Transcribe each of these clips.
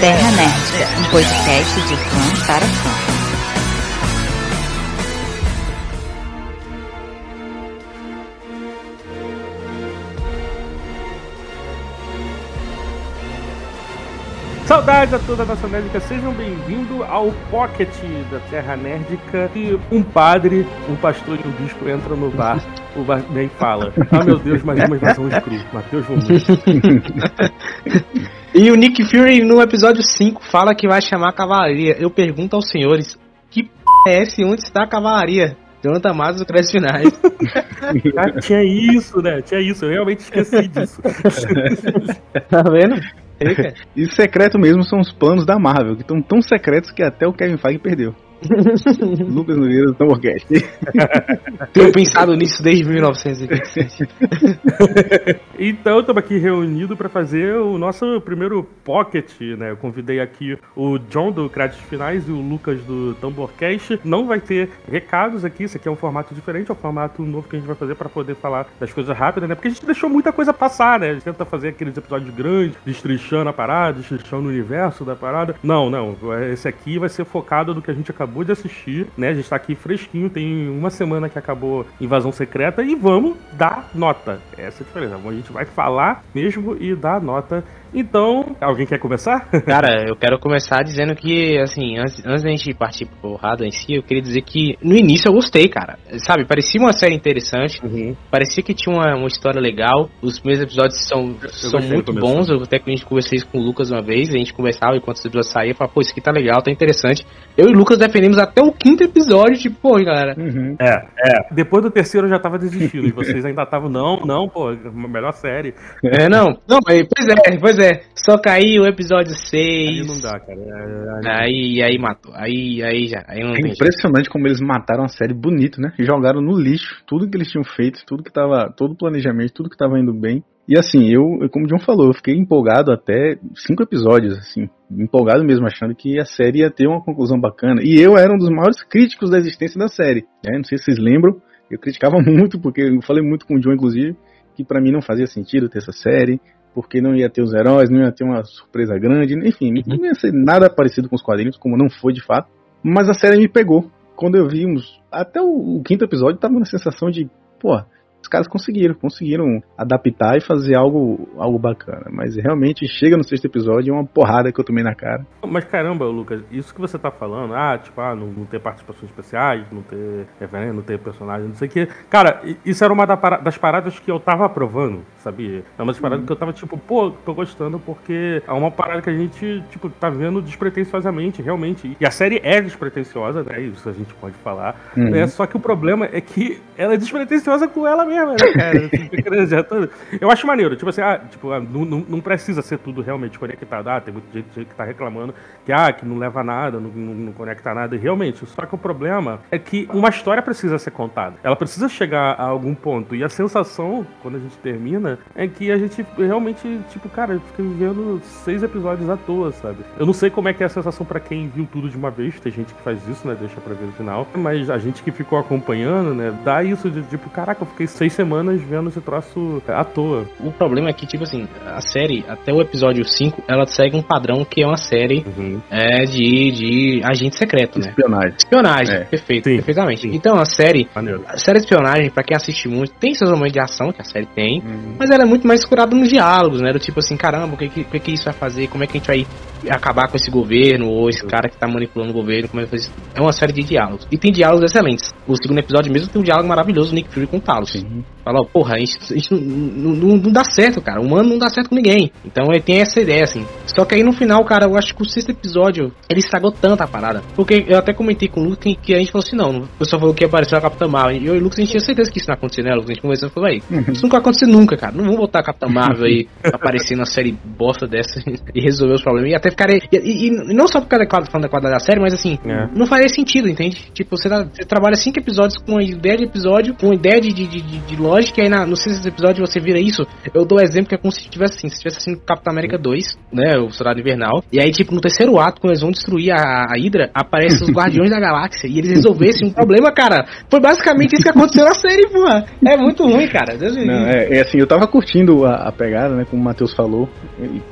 Terra Nerd, um podcast de fã para fã. Saudades a toda a nação nerdica, sejam bem-vindos ao Pocket da Terra Nerdica. E um padre, um pastor e um bispo entram no bar. O barman fala: Ah, meu Deus, mais uma invasão de cru. Matheus Gomes. E o Nick Fury no episódio 5 fala que vai chamar a cavalaria. Eu pergunto aos senhores: Que p é esse? Onde está a cavalaria? Jonathan Matos, créditos finais. Ah, tinha isso, né? Tinha isso, eu realmente esqueci disso. tá vendo? E secreto mesmo são os planos da Marvel, que estão tão secretos que até o Kevin Feige perdeu. Lucas Nogueira do Orquest. Tenho pensado nisso desde 1927. então, estamos aqui reunidos para fazer o nosso primeiro pocket, né? Eu convidei aqui o John do Créditos Finais e o Lucas do Tamborcast. Não vai ter recados aqui, isso aqui é um formato diferente, é um formato novo que a gente vai fazer para poder falar das coisas rápidas, né? Porque a gente deixou muita coisa passar, né? A gente tenta fazer aqueles episódios grandes, destrinchando a parada, destrinchando o universo da parada. Não, não. Esse aqui vai ser focado no que a gente acabou acabou de assistir, né? A gente tá aqui fresquinho, tem uma semana que acabou Invasão Secreta e vamos dar nota. Essa é a diferença. A gente vai falar mesmo e dar nota então, alguém quer começar? Cara, eu quero começar dizendo que, assim, antes, antes da gente partir pro porrada em si, eu queria dizer que no início eu gostei, cara. Sabe, parecia uma série interessante, uhum. parecia que tinha uma, uma, história legal. Os primeiros episódios são, são muito bons. Eu até que a gente conversei isso com o Lucas uma vez, a gente conversava enquanto os episódios saíam, falava, pô, isso aqui tá legal, tá interessante. Eu e o Lucas defendemos até o quinto episódio, tipo, pô, galera. Uhum. É, é. Depois do terceiro eu já tava desistindo, e vocês ainda estavam, não, não, pô, melhor série. É, não. Não, pois é, pois é. Só caiu o episódio 6. Aí não dá, cara. Aí, aí matou. Aí, aí já. Aí não é impressionante jeito. como eles mataram a série bonito, né? Jogaram no lixo tudo que eles tinham feito, tudo que tava. Todo o planejamento, tudo que tava indo bem. E assim, eu, como o John falou, eu fiquei empolgado até cinco episódios, assim. Empolgado mesmo, achando que a série ia ter uma conclusão bacana. E eu era um dos maiores críticos da existência da série. Né? Não sei se vocês lembram. Eu criticava muito, porque eu falei muito com o John, inclusive, que para mim não fazia sentido ter essa série porque não ia ter os heróis, não ia ter uma surpresa grande, enfim, uhum. não ia ser nada parecido com os quadrinhos, como não foi de fato. Mas a série me pegou. Quando eu vi uns. Até o, o quinto episódio, tava na sensação de, pô, os caras conseguiram, conseguiram adaptar e fazer algo, algo bacana. Mas realmente chega no sexto episódio é uma porrada que eu tomei na cara. Mas caramba, Lucas, isso que você tá falando, ah, tipo, ah, não, não ter participações especiais, não ter referência, não ter personagem, não sei o que. Cara, isso era uma das paradas que eu tava aprovando, sabia? É uma das paradas uhum. que eu tava tipo, pô, tô gostando porque é uma parada que a gente, tipo, tá vendo despretensiosamente, realmente. E a série é despretensiosa, né? Isso a gente pode falar. Uhum. Né? Só que o problema é que ela é despretensiosa com ela mesma, né, cara? Eu acho maneiro, tipo assim, ah, tipo, ah, não, não, precisa ser tudo realmente conectado. Ah, tem muita gente que tá reclamando que, ah, que não leva nada, não, não, não conecta nada. E realmente, só que o problema é que uma história precisa ser contada. Ela precisa chegar a algum ponto. E a sensação, quando a gente termina, é que a gente realmente, tipo, cara, fica vivendo seis episódios à toa, sabe? Eu não sei como é que é a sensação para quem viu tudo de uma vez. Tem gente que faz isso, né? Deixa pra ver no final. Mas a gente que ficou acompanhando, né? Dá isso de, tipo, caraca, eu fiquei seis semanas vendo esse troço à toa. O problema é que, tipo assim, a série, até o episódio 5, ela segue um padrão que é uma série uhum. é, de, de agente secreto, né? Espionagem. Espionagem, é. perfeito, sim, perfeitamente. Sim. Então, a série, Maneiro. a série de espionagem, pra quem assiste muito, tem seus momentos de ação, que a série tem, uhum. mas ela é muito mais curada nos diálogos, né? Do tipo assim, caramba, o que, que, que isso vai fazer? Como é que a gente vai acabar com esse governo, ou esse cara que tá manipulando o governo, como é que faz É uma série de diálogos. E tem diálogos excelentes. O segundo episódio mesmo tem um diálogo maravilhoso do Nick Fury com o Talos. Sim. Fala, porra, a gente, a gente não, não, não, dá certo, cara. O humano não dá certo com ninguém. Então ele tem essa ideia, assim. Só que aí no final, cara, eu acho que o sexto episódio, ele estragou tanto a parada. Porque eu até comentei com o Lucas que a gente falou assim, não, o pessoal falou que apareceu a Capitã Marvel. E eu e o Lucas, a gente tinha certeza que isso não ia acontecer, né, Lucas? A gente conversou e falou, aí, uhum. isso nunca vai acontecer nunca, cara. Não vamos botar a Capitã Marvel aí aparecer na série bosta dessa e resolver os problemas. E até ficaria... E, e, e não só porque ela é falando da quadra da série, mas assim, é. não faria sentido, entende? Tipo, você, você trabalha cinco episódios com uma ideia de episódio, com uma ideia de, de, de de, de lógica, e aí na, no sexto episódio você vira isso. Eu dou um exemplo que é como se tivesse assim, se tivesse assim Capitão América 2, né? O Soldado Invernal. E aí, tipo, no terceiro ato, quando eles vão destruir a, a Hydra, aparecem os Guardiões da Galáxia. E eles resolvessem um problema, cara. Foi basicamente isso que aconteceu na série, porra. É muito ruim, cara. Deus me Não, é, é assim, eu tava curtindo a, a pegada, né? Como o Matheus falou,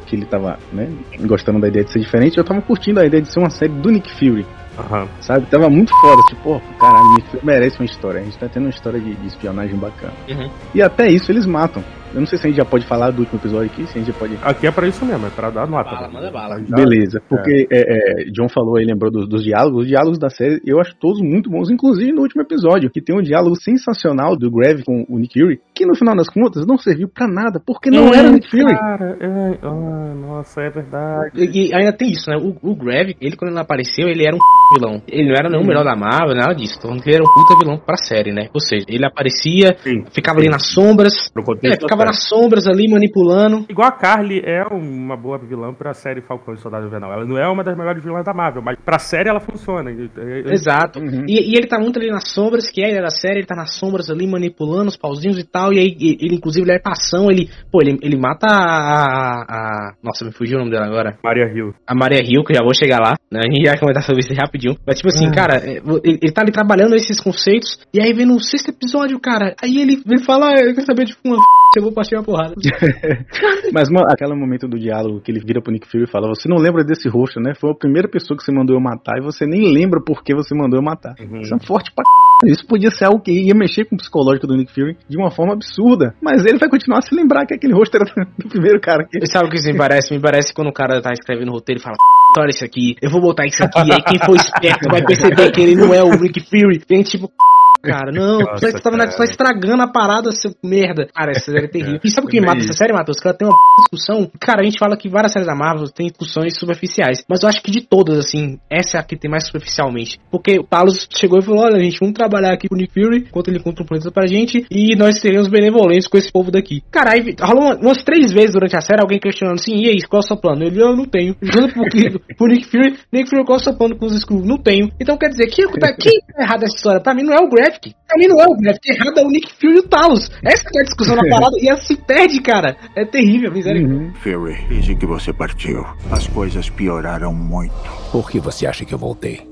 que ele tava, né, gostando da ideia de ser diferente, eu tava curtindo a ideia de ser uma série do Nick Fury. Uhum. Sabe? Tava muito foda, tipo, pô, caralho, Nick Fury merece uma história. A gente tá tendo uma história de, de espionagem bacana. Uhum. E até isso eles matam. Eu não sei se a gente já pode falar do último episódio aqui, se a gente já pode. Aqui é pra isso mesmo, é pra dar nota. Bala, manda bala. Beleza, porque é. É, é, John falou aí, lembrou dos, dos, diálogos. Os diálogos da série eu acho todos muito bons, inclusive no último episódio, que tem um diálogo sensacional do Grave com o Nick Fury, que no final das contas não serviu pra nada, porque não é, era Nick Fury. Cara, é, oh, nossa, é verdade. E, e, ainda tem isso, né? O, o Grave, ele quando ele apareceu, ele era um vilão. Ele não era nem o melhor da Marvel, nada disso. Então ele era um puta vilão pra série, né? Ou seja, ele aparecia, Sim. ficava ali nas sombras. É, ficava nas sombras ali manipulando. Igual a Carly é uma boa vilã pra série Falcão e Soldado Invernal. Ela não é uma das melhores vilãs da Marvel, mas pra série ela funciona. Exato. Uhum. E, e, ele tá muito ali nas sombras, que é da série, ele tá nas sombras ali manipulando os pauzinhos e tal. E aí, ele, inclusive, ele é passão, ele. Pô, ele, ele mata a, a, Nossa, me fugiu o nome dela agora. Maria Hill. A Maria Hill, que eu já vou chegar lá, né? A gente já comentar sobre isso rapidinho. Mas, tipo assim, uhum. cara, é, ele, ele tá ali trabalhando esses conceitos. E aí vem no sexto episódio, cara. Aí ele, ele fala, ah, eu quero saber de uma eu vou partir uma porrada. Mas uma, aquele momento do diálogo que ele vira pro Nick Fury e fala: Você não lembra desse rosto, né? Foi a primeira pessoa que você mandou eu matar e você nem lembra por que você mandou eu matar. Uhum. Isso é forte pra c... Isso podia ser algo que ia mexer com o psicológico do Nick Fury de uma forma absurda. Mas ele vai continuar a se lembrar que aquele rosto era do primeiro cara. Que... Sabe o que isso me parece? Me parece quando o cara tá escrevendo o roteiro e fala: Olha isso aqui, eu vou botar isso aqui. Aí quem for esperto vai perceber que ele não é o Nick Fury. Vem tipo cara. Não, Nossa, você tava só estragando a parada, seu merda. Cara, essa série é terrível. E sabe o que me mata essa série, Matheus? Que ela tem uma discussão. Cara, a gente fala que várias séries da Marvel tem discussões superficiais. Mas eu acho que de todas, assim, essa é a que tem mais superficialmente. Porque o Talos chegou e falou: olha, gente, vamos trabalhar aqui com o Nick Fury, enquanto ele encontra um planeta pra gente, e nós seremos benevolentes com esse povo daqui. Cara, aí rolou umas três vezes durante a série alguém questionando assim: e aí, qual é o seu plano? Ele, eu não tenho. Juro pro, pro Nick Fury, Nick Fury, qual é o seu plano com os Skrulls? Não tenho. Então quer dizer, quem tá, quem tá errado nessa história? Pra mim não é o Graphic. Pra mim não é o Graphic. Errado é o Nick Fury e o Talos. Essa é a discussão na parada e ela se perde, cara. É terrível, miséria. Uhum. Fury, desde que você partiu, as coisas pioraram muito. Por que você acha que eu voltei?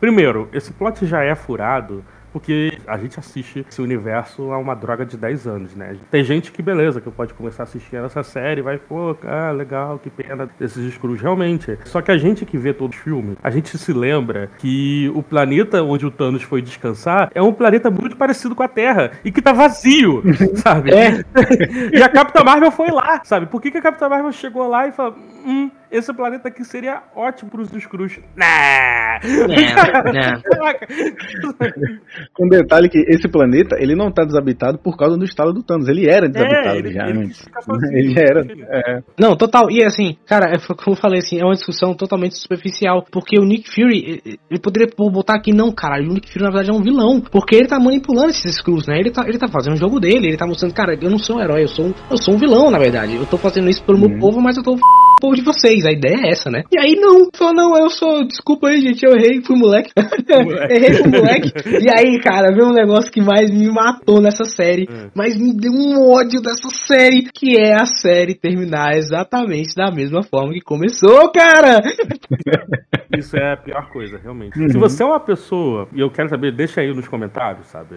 Primeiro, esse plot já é furado porque a gente assiste esse universo há uma droga de 10 anos, né? Tem gente que, beleza, que pode começar a assistir essa série, vai, pô, ah, legal, que pena desses escuros, realmente. Só que a gente que vê todo o filme, a gente se lembra que o planeta onde o Thanos foi descansar é um planeta muito parecido com a Terra e que tá vazio, sabe? É. e a Capitã Marvel foi lá, sabe? Por que, que a Capitã Marvel chegou lá e falou, hum, esse planeta aqui seria ótimo pros Skrulls. Nah! Não, não. Com detalhe que esse planeta, ele não tá desabitado por causa do estalo do Thanos. Ele era desabitado é, ele, já ele, antes. Ele, era. É. Não, total. E assim, cara, é, como eu falei assim, é uma discussão totalmente superficial. Porque o Nick Fury, ele poderia botar aqui, não, caralho, o Nick Fury na verdade é um vilão. Porque ele tá manipulando esses Skrulls, né? Ele tá, ele tá fazendo o jogo dele, ele tá mostrando, cara, eu não sou um herói, eu sou um, eu sou um vilão, na verdade. Eu tô fazendo isso pelo meu uhum. povo, mas eu tô povo de vocês. A ideia é essa, né? E aí não, falou, não, eu sou, desculpa aí, gente, eu errei, fui moleque. moleque. errei, fui moleque. E aí, cara, veio um negócio que mais me matou nessa série, hum. mas me deu um ódio dessa série, que é a série terminar exatamente da mesma forma que começou, cara! Isso é a pior coisa, realmente. Uhum. Se você é uma pessoa, e eu quero saber, deixa aí nos comentários, sabe?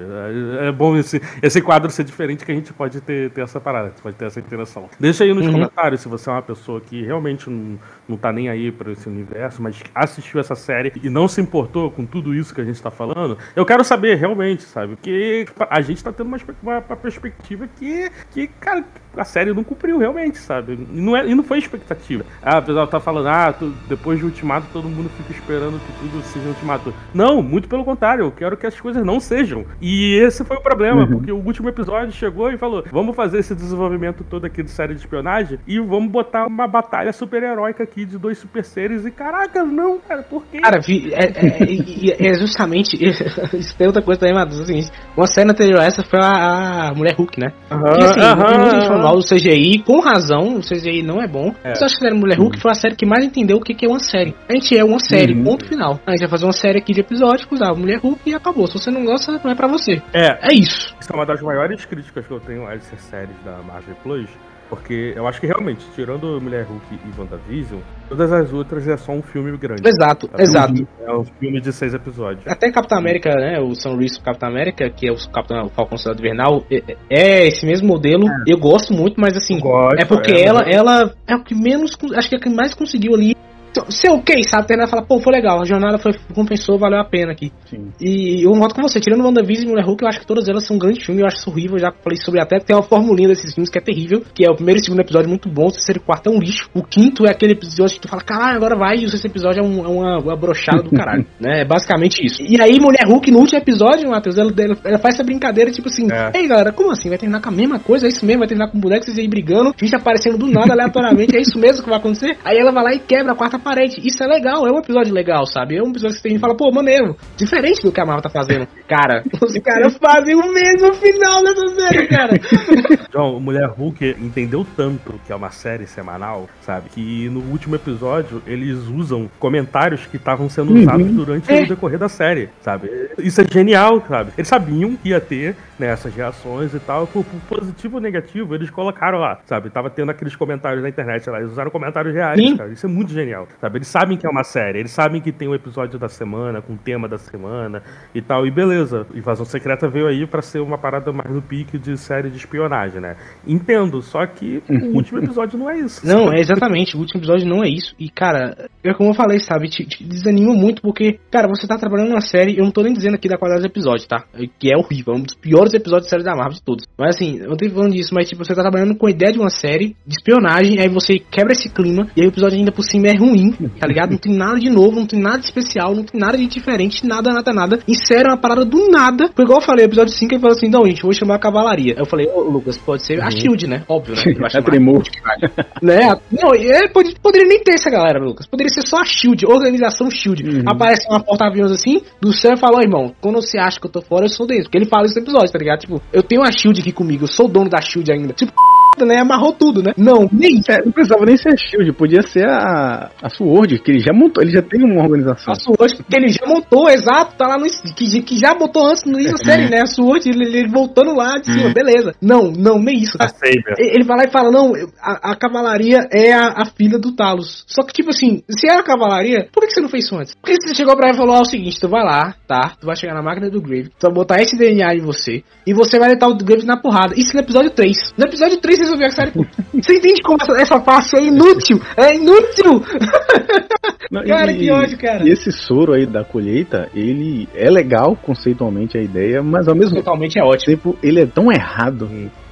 É, é bom esse, esse quadro ser diferente que a gente pode ter, ter essa parada, pode ter essa interação. Deixa aí nos uhum. comentários se você é uma pessoa que realmente não, não tá nem aí para esse universo, mas assistiu essa série e não se importou com tudo isso que a gente tá falando. Eu quero saber realmente, sabe? Porque a gente tá tendo uma, uma, uma perspectiva que, que, cara, a série não cumpriu realmente, sabe? E não, é, e não foi expectativa. Ah, o pessoal tá falando, ah, tu, depois de Ultimato todo mundo fica esperando que tudo seja Ultimato. Não, muito pelo contrário, eu quero que as coisas não sejam. E esse foi o problema, uhum. porque o último episódio chegou e falou: vamos fazer esse desenvolvimento todo aqui de série de espionagem e vamos botar uma batalha super heróica aqui aqui de dois super seres e caraca, não, cara, por quê? Cara, vi, é, é, é, é justamente. Isso tem outra coisa também, mas assim, uma série anterior a essa foi a, a Mulher Hulk, né? Uhum, e assim, uhum, muita gente falando mal do CGI, com razão, o CGI não é bom. É. Mas eu acho que a Mulher Hulk foi a série que mais entendeu o que, que é uma série. A gente é uma série, uhum. ponto final. A gente vai fazer uma série aqui de episódios, usar Mulher Hulk e acabou. Se você não gosta, não é pra você. É. É isso. Isso é uma das maiores críticas que eu tenho a essas séries da Marvel Plus porque eu acho que realmente, tirando Mulher Hulk e WandaVision, todas as outras é só um filme grande. Exato, é exato. É um filme de seis episódios. Até Capitão América, né? O Sam Reese Capitão América, que é o Capitão Falcão Soldado Invernal, é, é, esse mesmo modelo. É. Eu gosto muito, mas assim, gosto, é porque é, ela, ela é o que menos, acho que é o que mais conseguiu ali ser ok, sabe? Terminar falar, pô, foi legal, a jornada foi, compensou, valeu a pena aqui. Sim. E eu noto com você, tirando WandaVision e Mulher Hulk, eu acho que todas elas são grandes filmes, eu acho isso horrível, eu já falei sobre até, tem uma formulinha desses filmes que é terrível, que é o primeiro e segundo episódio muito bom, o terceiro e quarto é um lixo, o quinto é aquele episódio que tu fala, caralho, agora vai, e o sexto episódio é, um, é uma, uma brochada do caralho, né? É basicamente isso. E aí, Mulher Hulk, no último episódio, Matheus, ela, ela, ela, faz essa brincadeira, tipo assim, é. ei galera, como assim? Vai terminar com a mesma coisa? É isso mesmo? Vai terminar com bonecos aí brigando, gente aparecendo do nada, aleatoriamente, é isso mesmo que vai acontecer? Aí ela vai lá e quebra a quarta parede, isso é legal é um episódio legal, sabe? É um episódio que você tem fala, pô, maneiro. Diferente do que a Marvel tá fazendo. Cara, os caras fazem o mesmo final dessa série, cara. John, Mulher Hulk entendeu tanto que é uma série semanal, sabe? Que no último episódio eles usam comentários que estavam sendo uhum. usados durante é. o decorrer da série, sabe? Isso é genial, sabe? Eles sabiam que ia ter né, essas reações e tal, por, por, positivo ou negativo, eles colocaram lá, sabe? Tava tendo aqueles comentários na internet lá, eles usaram comentários reais, Sim. cara. Isso é muito genial, sabe? Eles sabem que é uma série. Eles sabem que tem um episódio da semana, com o tema da semana e tal. E beleza, Invasão Secreta veio aí para ser uma parada mais no pique de série de espionagem, né? Entendo, só que o último episódio não é isso. Não, é exatamente. O último episódio não é isso. E, cara, é como eu falei, sabe? Te, te desanima muito porque, cara, você tá trabalhando numa série, eu não tô nem dizendo aqui da qualidade dos episódios, tá? Que é horrível, é um dos piores episódios de série da Marvel de todos. Mas assim, eu não tô falando disso, mas tipo, você tá trabalhando com a ideia de uma série de espionagem, aí você quebra esse clima, e aí o episódio ainda por cima é ruim, tá ligado? Não tem nada de novo, não tem nada de especial, não tem nada de diferente, nada, nada, nada. Insere uma parada do nada. Foi igual eu falei, episódio 5, ele falou assim: não, gente, vou chamar a cavalaria. Eu falei, ô Lucas, pode ser uhum. a Shield, né? Óbvio, né? Chamar tremor. né? Não, ele pode, poderia nem ter essa galera, Lucas. Poderia ser só a Shield, organização Shield. Uhum. Aparece uma porta-aviões assim, do céu e fala, irmão, quando você acha que eu tô fora, eu sou dentro. Porque ele fala isso no episódio, tá ligado? Tipo, eu tenho a Shield aqui comigo, eu sou o dono da Shield ainda. Tipo, né? Amarrou tudo, né? Não, nem. É, não precisava nem ser a Shield, podia ser a, a Sword, que ele já montou, ele já tem uma organização. A Sword, que ele já montou, exato, tá lá no. Que, que já botou antes no início da série, né? A Sword, ele, ele voltando lá de cima, hum. beleza. Não, não, nem isso. Tá? Ele vai lá e fala: não, a, a cavalaria é a, a, filha do Talos. Só que, tipo assim, se é a cavalaria, por que, você não fez isso antes? Por que você chegou pra ele e falou: ó, é o seguinte, tu vai lá, tá? Tu vai chegar na máquina do Grave, tu vai botar esse DNA em você, e você vai letar o Grave na porrada. Isso no episódio 3. No episódio 3 resolver a série. Você entende como essa, essa parte é inútil? É inútil! Não, cara, e, que ódio, cara. E esse soro aí da colheita, ele é legal conceitualmente a ideia, mas ao mesmo Totalmente é ótimo. tempo ele é tão errado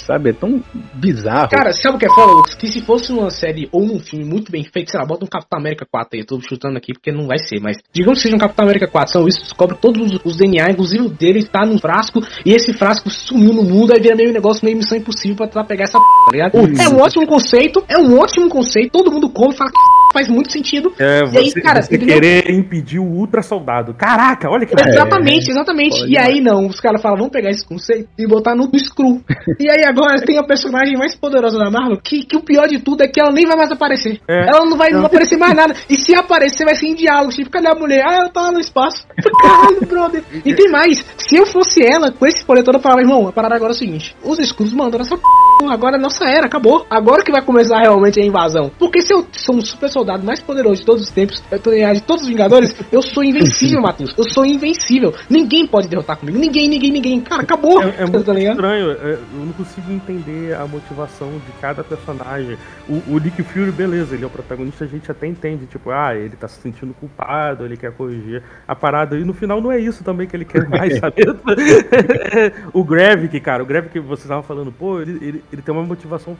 sabe? É tão bizarro. Cara, sabe o que é foda, Lucas? Que se fosse uma série ou um filme muito bem feito, sei lá, bota um Capitão América 4 aí, eu tô chutando aqui porque não vai ser, mas digamos que seja um Capitão América 4, são isso, descobre todos os, os DNA, inclusive o dele está num frasco, e esse frasco sumiu no mundo, aí vira meio negócio, meio missão impossível pra tentar pegar essa p, tá ligado? É um ótimo conceito, é um ótimo conceito, todo mundo come e fala que faz muito sentido. É, você, e aí, cara, você querer impedir o ultra soldado. Caraca, olha que Exatamente, exatamente. Pode e aí não, os caras falam, vamos pegar esse conceito e botar no Screw. e aí agora tem a personagem mais poderosa da Marvel, que, que o pior de tudo é que ela nem vai mais aparecer. É. Ela não vai não. aparecer mais nada. E se aparecer, vai ser em diálogo. Tipo, cadê a mulher? Ah, ela tá lá no espaço. Caralho, brother. E tem mais. Se eu fosse ela, com esse poder todo, eu falava, irmão, a parada agora é o seguinte: os escudos mandam essa p. Agora é nossa era, acabou. Agora que vai começar realmente a invasão. Porque se eu sou um super soldado mais poderoso de todos os tempos, eu tô de todos os Vingadores, eu sou invencível, Matheus. Eu sou invencível. Ninguém pode derrotar comigo. Ninguém, ninguém, ninguém. Cara, acabou. É, é muito tá estranho. É, eu não consigo entender a motivação de cada personagem. O, o Nick Fury, beleza, ele é o protagonista, a gente até entende, tipo, ah, ele tá se sentindo culpado, ele quer corrigir a parada. E no final não é isso também que ele quer mais, sabe? o Gravik, cara, o Gravik que você tava falando, pô, ele, ele, ele tem uma motivação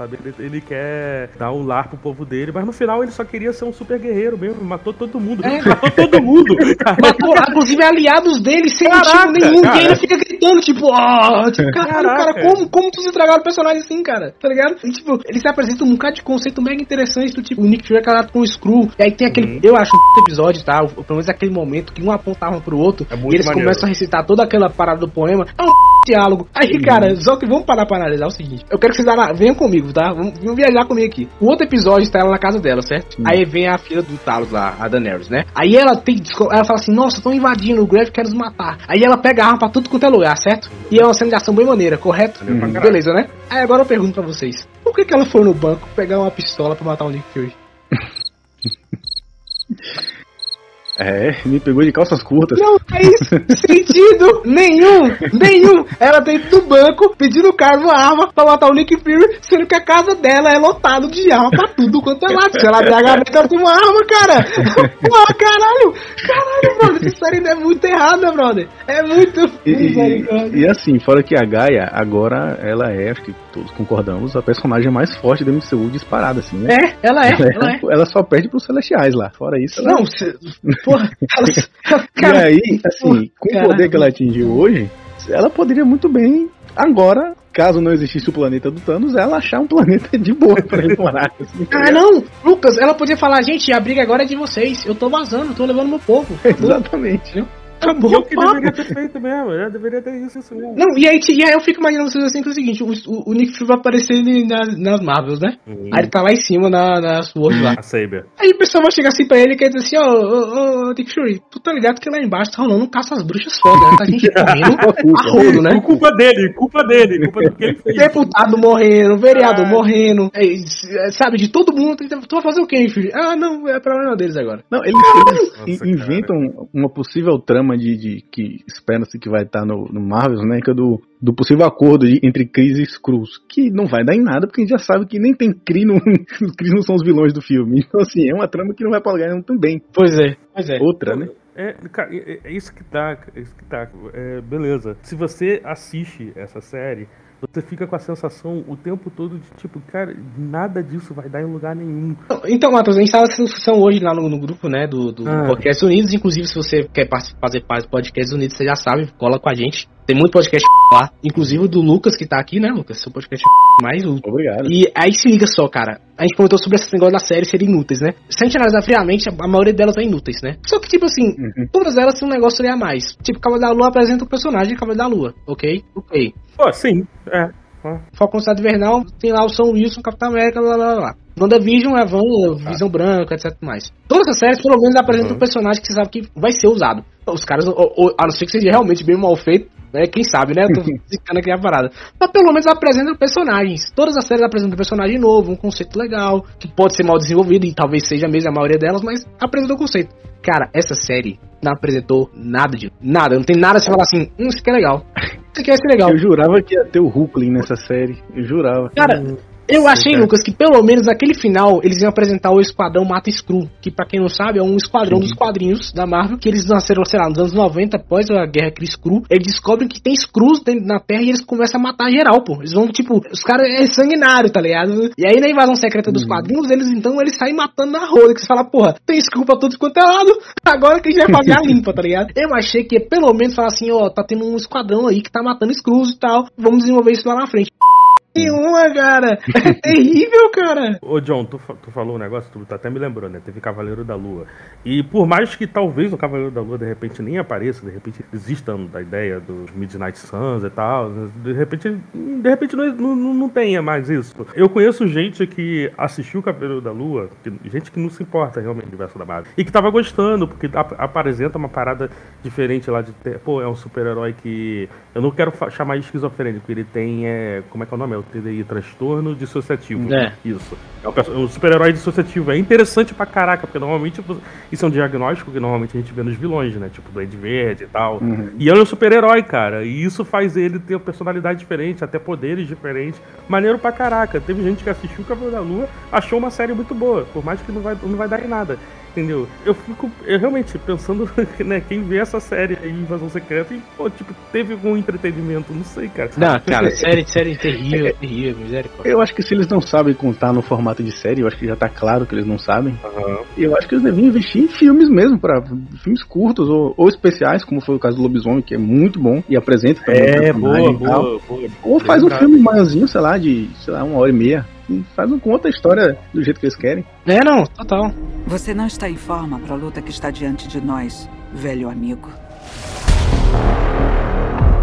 sabe? Ele, ele, quer dar um lar pro povo dele, mas no final ele só queria ser um super guerreiro mesmo, matou todo mundo. É. Matou todo mundo. Matou, inclusive, aliados dele sem Caraca, motivo nenhum, cara. e ele fica gritando tipo, ó, tipo, caralho, cara, como, como tu se estragaram o personagem assim, cara? Tá ligado? E, tipo, eles apresentam um bocado de conceito mega interessante do tipo, o Nick Fury é casado com o Screw. E aí tem aquele, uhum. eu acho, um episódio, tá? Pelo menos aquele momento que um apontava pro outro é e eles maneiro. começam a recitar toda aquela parada do poema. É um diálogo. Aí, uhum. cara, só que vamos parar pra analisar o seguinte. Eu quero que vocês venham comigo, tá? Vamos, vamos viajar comigo aqui. O outro episódio está ela na casa dela, certo? Aí vem a filha do Talos lá, a Daenerys, né? Aí ela tem. Ela fala assim: Nossa, estão invadindo, o Grave quer nos matar. Aí ela pega a arma pra tudo quanto é lugar, certo? E é uma cena de ação bem maneira, correto? Uhum. Beleza, né? Aí agora eu pergunto pra vocês: Por que, que ela foi no banco pegar uma pistola pra matar o Nick Fury? É, me pegou de calças curtas. Não faz sentido nenhum, nenhum. Ela dentro do banco pedindo o cara uma arma pra matar o Nick Fury, sendo que a casa dela é lotada de arma pra tudo quanto é lado. Se ela der a ela tem uma arma, cara. Pô, caralho. Caralho, brother. Essa série é muito errada, brother. É muito. E, e, e, assim, fora que a Gaia, agora ela é, acho que todos concordamos, a personagem mais forte do MCU disparada, assim, né? É, ela é. Ela, ela, é. ela só perde pros Celestiais lá. Fora isso. Não, porra. e aí, assim, com o poder que ela atingiu hoje, ela poderia muito bem agora caso não existisse o planeta do Thanos, ela achar um planeta de boa pra ele morar. Assim, ah, não! Lucas, ela podia falar, gente, a briga agora é de vocês. Eu tô vazando, tô levando meu povo. Exatamente. Entendeu? Acabou, o que deveria ter feito mesmo, já deveria ter isso assim mesmo. Não, e aí, e aí eu fico imaginando vocês assim que é o seguinte, o, o Nick Fury vai aparecer nas, nas Marvels, né? Uhum. Aí ele tá lá em cima na, na Sword lá. A Saber. Aí o pessoal vai chegar assim pra ele e quer dizer assim, ó, ô, ô, Nick Fury, tu tá ligado que lá embaixo tá rolando um caça às bruxas foda, né? Tá gente morrendo a rodo, né? Culpa dele, culpa dele, culpa do que ele fez. Deputado morrendo, vereador ah. morrendo, é, sabe, de todo mundo, tu vai fazer o quê, filho? Ah, não, é problema deles agora. Não, eles, eles inventam cara. uma possível trama de, de que espera-se que vai estar no, no Marvel, né? Que é do, do possível acordo de, entre Chris e Cruz, que não vai dar em nada, porque a gente já sabe que nem tem Kree, no, os Kree não são os vilões do filme. Então, assim, é uma trama que não vai pra lugar nenhum também. Pois é, pois é. Outra, né? É, cara, é, é isso que tá, é isso que tá. É, beleza. Se você assiste essa série, você fica com a sensação o tempo todo de tipo, cara, nada disso vai dar em lugar nenhum. Então, Matheus, a gente tava nessa discussão hoje lá no, no grupo, né, do, do ah. Podcast Unidos. Inclusive, se você quer fazer parte do Podcast Unidos, você já sabe, cola com a gente. Tem muito podcast lá, inclusive o do Lucas que tá aqui, né, Lucas? Seu podcast mais um. Obrigado. E aí se liga só, cara. A gente comentou sobre esse negócio da série serem inúteis, né? Se a gente analisar friamente, a maioria delas é inúteis, né? Só que, tipo assim, uhum. todas elas têm um negócio ali a mais. Tipo, Cavaleiro da Lua apresenta o personagem de Cavaleiro da Lua, ok? Ok. Pô, sim, é. Falcão Cidade Invernal tem lá o São Wilson, Capitão América, blá blá blá. WandaVision é Visão ah. Branca, etc. Mais. Todas as séries, pelo menos, apresentam uhum. um personagem que você sabe que vai ser usado. Os caras, ou, ou, a não ser que seja realmente bem mal feito, né? Quem sabe, né? Eu tô ficando aqui a parada. Mas pelo menos apresentam personagens. Todas as séries apresentam um personagem novo, um conceito legal, que pode ser mal desenvolvido, e talvez seja mesmo a maioria delas, mas apresentou o conceito. Cara, essa série não apresentou nada de. Nada. Não tem nada a se falar assim, hum, isso aqui é legal. Isso aqui vai ser legal. Eu jurava que ia ter o Hulkling nessa série. Eu jurava. Cara, eu achei, Lucas, que pelo menos naquele final eles iam apresentar o Esquadrão Mata Screw, que para quem não sabe é um esquadrão Sim. dos quadrinhos da Marvel, que eles nasceram, sei lá, nos anos 90, após a Guerra Cris Screw. Eles descobrem que tem Screws dentro na Terra e eles começam a matar geral, pô. Eles vão, tipo, os caras é sanguinário, tá ligado? E aí na invasão secreta dos uhum. quadrinhos, eles então eles saem matando na roda, que você fala, porra, tem Screw pra tudo quanto é lado, agora que a gente vai fazer a limpa, tá ligado? Eu achei que pelo menos falar assim, ó, tá tendo um esquadrão aí que tá matando Screws e tal, vamos desenvolver isso lá na frente nenhuma, cara. É terrível, cara. Ô, John, tu, tu falou um negócio, tu, tu até me lembrou, né? Teve Cavaleiro da Lua. E por mais que talvez o Cavaleiro da Lua de repente nem apareça, de repente existam da ideia dos Midnight Suns e tal, de repente, de repente não, não, não tenha mais isso. Eu conheço gente que assistiu o Cavaleiro da Lua, gente que não se importa realmente do universo da Marvel, e que tava gostando, porque ap apresenta uma parada diferente lá de ter, pô, é um super-herói que eu não quero chamar de esquizofrênico, ele tem, é, como é que é o nome? O TDI, transtorno dissociativo. É. Isso. É um super-herói dissociativo. É interessante pra caraca, porque normalmente isso é um diagnóstico que normalmente a gente vê nos vilões, né? Tipo do Ed Verde e tal. Uhum. E ele é um super-herói, cara. E isso faz ele ter uma personalidade diferente, até poderes diferentes. Maneiro pra caraca. Teve gente que assistiu o Cavaleiro da Lua, achou uma série muito boa, por mais que não vai, não vai dar em nada. Entendeu? Eu fico eu realmente pensando, né, quem vê essa série aí, Invasão Secreta, e, pô, tipo, teve algum entretenimento, não sei, cara. Não, cara, série, série terrível, terrível, misericórdia. Eu acho que se eles não sabem contar no formato de série, eu acho que já tá claro que eles não sabem. Uhum. Eu acho que eles deviam investir em filmes mesmo, para filmes curtos ou, ou, especiais, como foi o caso do Lobisomem, que é muito bom e apresenta também. É, boa, boa, boa, Ou faz um filme maiorzinho, sei lá, de, sei lá, uma hora e meia faz um conta a história do jeito que eles querem. É, não, total. Você não está em forma para a luta que está diante de nós, velho amigo.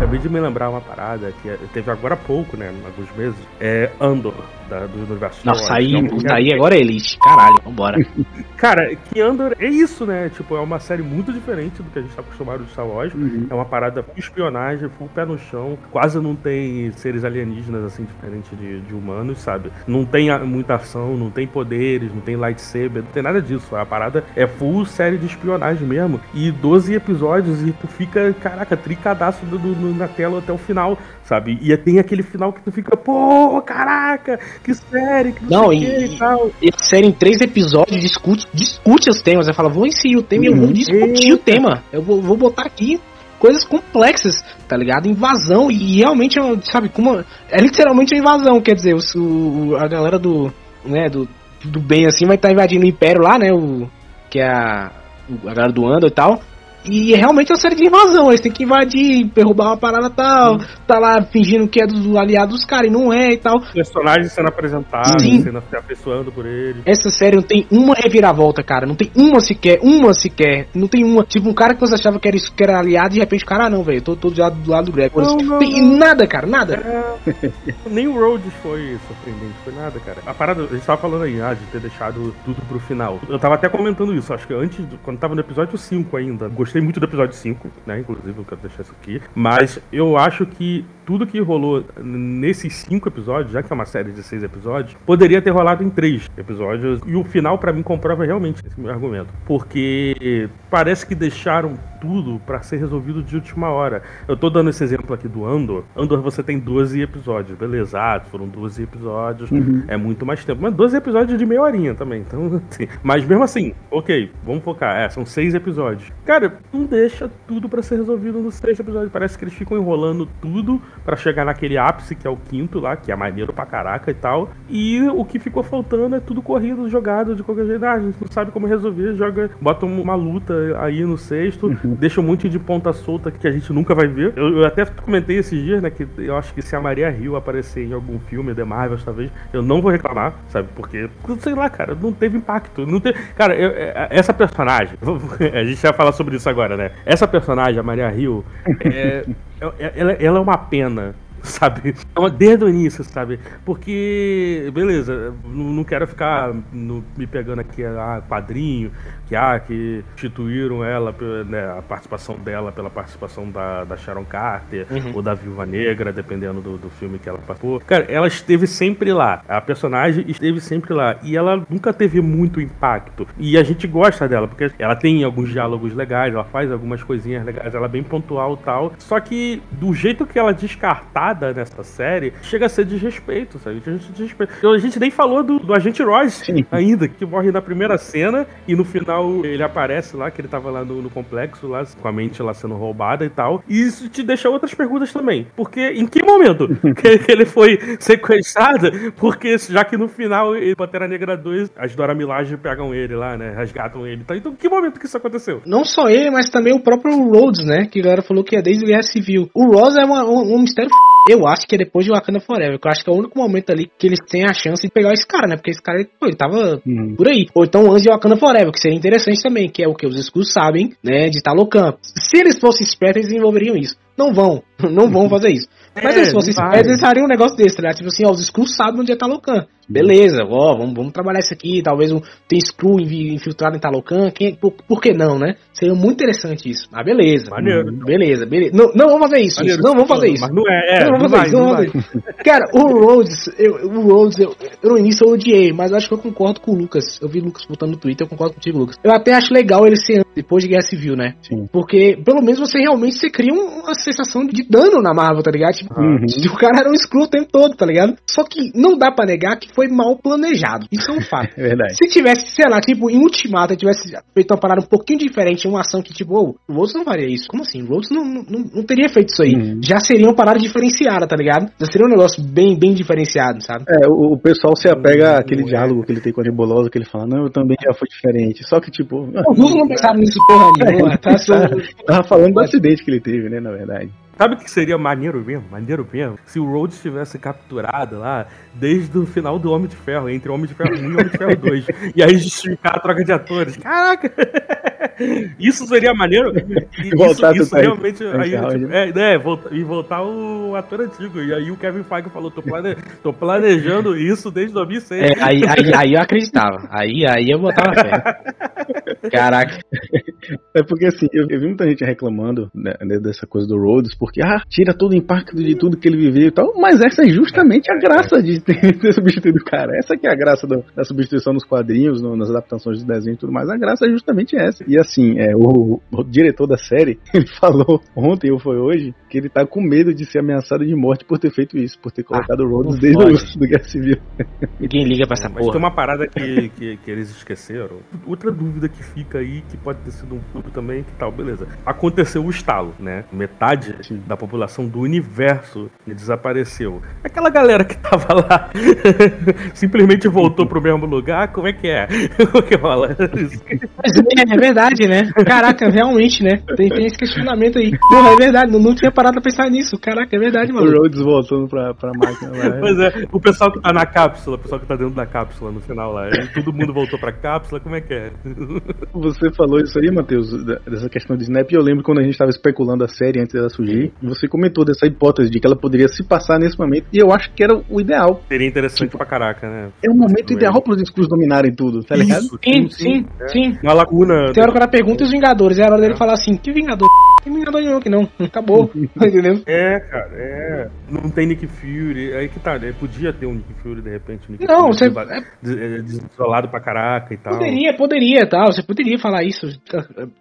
Acabei de me lembrar uma parada que teve agora há pouco, né? Alguns meses. É Andor da, do universo Nossa, aí, é aí agora é Elite. Caralho, vambora. Cara, que Andor é isso, né? Tipo, é uma série muito diferente do que a gente tá acostumado de Star Wars. Uhum. É uma parada full espionagem, full pé no chão. Quase não tem seres alienígenas, assim, diferente de, de humanos, sabe? Não tem muita ação, não tem poderes, não tem lightsaber, não tem nada disso. A parada é full série de espionagem mesmo. E 12 episódios e tu fica, caraca, tricadaço do, do, na tela até o final, sabe? E tem aquele final que tu fica, pô, caraca, que série, que não, e, e, tal. E a série em três episódios discute, discute os temas. Ela fala, vou inserir o tema e eu vou uhum. discutir o tema. Eu vou, vou botar aqui coisas complexas, tá ligado? Invasão, e realmente, sabe, como. É literalmente uma invasão, quer dizer, o, a galera do. né, do, do bem assim vai estar tá invadindo o Império lá, né? O, que é a, a galera do Andor e tal. E é realmente uma série de invasão. Eles têm que invadir, derrubar uma parada tal. Tá lá fingindo que é dos aliados dos caras e não é e tal. Personagens sendo apresentados, Sim. sendo se apessoando por eles. Essa série não tem uma reviravolta, cara. Não tem uma sequer, uma sequer. Não tem uma. Tipo, um cara que você achava que era, que era aliado e de repente, cara, ah, não, velho. Tô todo do, do lado do Greg. Não, não, tem não. nada, cara, nada. É... Nem o Rhodes foi surpreendente, foi nada, cara. A parada, a gente tava falando aí, ah, de ter deixado tudo pro final. Eu tava até comentando isso, acho que antes, quando tava no episódio 5 ainda. Gostei gostei muito do episódio 5, né? Inclusive, eu quero deixar isso aqui. Mas eu acho que tudo que rolou nesses cinco episódios, já que é uma série de seis episódios, poderia ter rolado em três episódios. E o final, para mim, comprova realmente esse meu argumento. Porque parece que deixaram tudo para ser resolvido de última hora. Eu tô dando esse exemplo aqui do Andor. Andor você tem 12 episódios, beleza? Ah, foram 12 episódios, uhum. é muito mais tempo. Mas 12 episódios de meia horinha também. Então, assim, mas mesmo assim, ok, vamos focar. É, são seis episódios. Cara, não deixa tudo para ser resolvido nos três episódios. Parece que eles ficam enrolando tudo para chegar naquele ápice que é o quinto lá, que é maneiro pra caraca e tal. E o que ficou faltando é tudo corrido, jogado de qualquer jeito. Ah, a gente não sabe como resolver, joga, bota uma luta aí no sexto, uhum. deixa um monte de ponta solta que a gente nunca vai ver. Eu, eu, até comentei esses dias, né, que eu acho que se a Maria Rio aparecer em algum filme The Marvel, talvez, eu não vou reclamar, sabe? Porque, sei lá, cara, não teve impacto. Não teve... Cara, eu, é, essa personagem, a gente vai falar sobre isso agora, né? Essa personagem, a Maria Rio, é, é, ela, ela é uma pena sabe? Então, desde o início, sabe? Porque, beleza, não quero ficar no, me pegando aqui a ah, quadrinho, que ah, que instituíram ela, né, a participação dela pela participação da, da Sharon Carter uhum. ou da Viúva Negra, dependendo do, do filme que ela participou. Cara, ela esteve sempre lá. A personagem esteve sempre lá. E ela nunca teve muito impacto. E a gente gosta dela, porque ela tem alguns diálogos legais, ela faz algumas coisinhas legais, ela é bem pontual e tal. Só que do jeito que ela é descartada nessa série, chega a ser desrespeito, sabe? A gente, desrespeito. Então, a gente nem falou do, do agente Sim. ainda, que morre na primeira cena e no final ele aparece lá, que ele tava lá no, no, complexo, lá, com a mente lá sendo roubada e tal. E isso te deixa outras perguntas também. Porque em que momento que, que ele foi sequestrado? Porque já que no final, ele, Pantera Negra 2, as Dora Milaje pegam ele lá, né? Resgatam ele. Então, então, em que momento que isso aconteceu? Não só ele, mas também o próprio Rhodes, né? Que a galera falou que é desde a Guerra Civil. O Rhodes é uma, um, um mistério eu acho que é depois de Wakanda Forever. Eu acho que é o único momento ali que eles têm a chance de pegar esse cara, né? Porque esse cara, pô, ele tava uhum. por aí. Ou então antes de Wakanda Forever, que seria interessante também, que é o que os escudos sabem, né? De Talocan. Se eles fossem espertos, eles desenvolveriam isso. Não vão, não vão fazer isso. Mas é, espertos, eles fariam um negócio desse, né? Tipo assim, ó, os escudos sabem onde é Talocan. Beleza, ó, vamos, vamos trabalhar isso aqui. Talvez um, tem Screw infiltrado em Talocan. Quem, por, por que não, né? Seria muito interessante isso. Ah, beleza. Maneiro. Beleza, beleza. Não, não vamos fazer isso. Maneiro, não vamos fazer isso. Mas não é, é não vamos fazer isso. Não vamos fazer isso. Cara, o Rhodes, eu, o Rhodes, eu, eu, no início eu odiei, mas acho que eu concordo com o Lucas. Eu vi o Lucas botando no Twitter, eu concordo contigo, Lucas. Eu até acho legal ele ser depois de Guerra Civil, né? Sim. Porque, pelo menos, você realmente você cria uma sensação de acreditando na Marvel, tá ligado? Tipo, Uhum. o cara era um screw o tempo todo, tá ligado? Só que não dá pra negar que foi mal planejado. Isso é um fato. É verdade. Se tivesse, sei lá, tipo, em Ultimato, tivesse feito uma parada um pouquinho diferente, uma ação que, tipo, ô, o Rhodes não faria isso. Como assim? O Rhodes não, não, não teria feito isso aí. Uhum. Já seria uma parada diferenciada, tá ligado? Já seria um negócio bem, bem diferenciado, sabe? É, o, o pessoal se apega àquele diálogo que ele tem com a Nebulosa, que ele fala, não, eu também já fui diferente. Só que, tipo, O Hulk não pensava nisso porra nenhuma, tá? Só- tava falando do acidente que ele teve, né, na verdade. Sabe o que seria maneiro mesmo? Maneiro mesmo? Se o Rhodes tivesse capturado lá desde o final do Homem de Ferro, entre o Homem de Ferro 1 e o Homem de Ferro 2. e aí justificar a troca de atores. Caraca! Isso seria maneiro. E Voltar isso, isso realmente. Time Aí, tipo, é, é, volta- e voltar o ator antigo. E aí o Kevin Feige falou: tô, plane- tô planejando isso desde 2006. É, aí, aí, aí eu acreditava. Aí, aí eu botava fé. Caraca. É porque assim, eu, eu vi muita gente reclamando né, né, dessa coisa do Rhodes, porque ah, tira todo o impacto de tudo que ele viveu e tal, mas essa é justamente a graça de ter, ter substituído o cara. Essa que é a graça do- da substituição nos quadrinhos, no- nas adaptações de desenho e tudo mais. A graça é justamente essa. E assim, é, o, o diretor da série, ele falou ontem ou foi hoje, que ele tá com medo de ser ameaçado de morte por ter feito isso, por ter colocado o Rhodes desde o do Guerra Civil. Ninguém liga pra essa Mas tem porra. uma parada que, que, que eles esqueceram. Outra dúvida que fica aí, que pode ter sido um pouco também, que tal, beleza. Aconteceu o estalo, né? Metade da população do universo desapareceu. Aquela galera que tava lá simplesmente voltou pro mesmo lugar, como é que é? O que rola? Mas é, é verdade, né? Caraca, realmente, né? Tem, tem esse questionamento aí. Porra, é verdade, não, não tinha parado pra pensar nisso. Caraca, é verdade, O mano. Rhodes voltando pra, pra máquina lá. Pois é, o pessoal que tá na cápsula, o pessoal que tá dentro da cápsula no final lá, todo mundo voltou pra cápsula, como é que é? Você falou isso aí, Matheus, da- dessa questão de Snap, e eu lembro quando a gente estava especulando a série antes dela surgir, e você comentou dessa hipótese de que ela poderia se passar nesse momento, e eu acho que era o ideal. Seria interessante pra caraca, né? É o momento ideal para os Skrulls dominarem tudo, tá ligado? Isso, Sim, sim, sim. Uma lacuna. Tem hora que ela pergunta e os Vingadores, é a hora dele falar assim, que Vingador? Tem Vingador nenhum aqui não, acabou, entendeu? É, cara, é. Não tem Nick Fury. Aí que tá, né? Podia ter um Nick Fury de repente. Um Nick Não, Fury você- é, desolado pra caraca e tal. Poderia, poderia, tal, você poderia falar isso,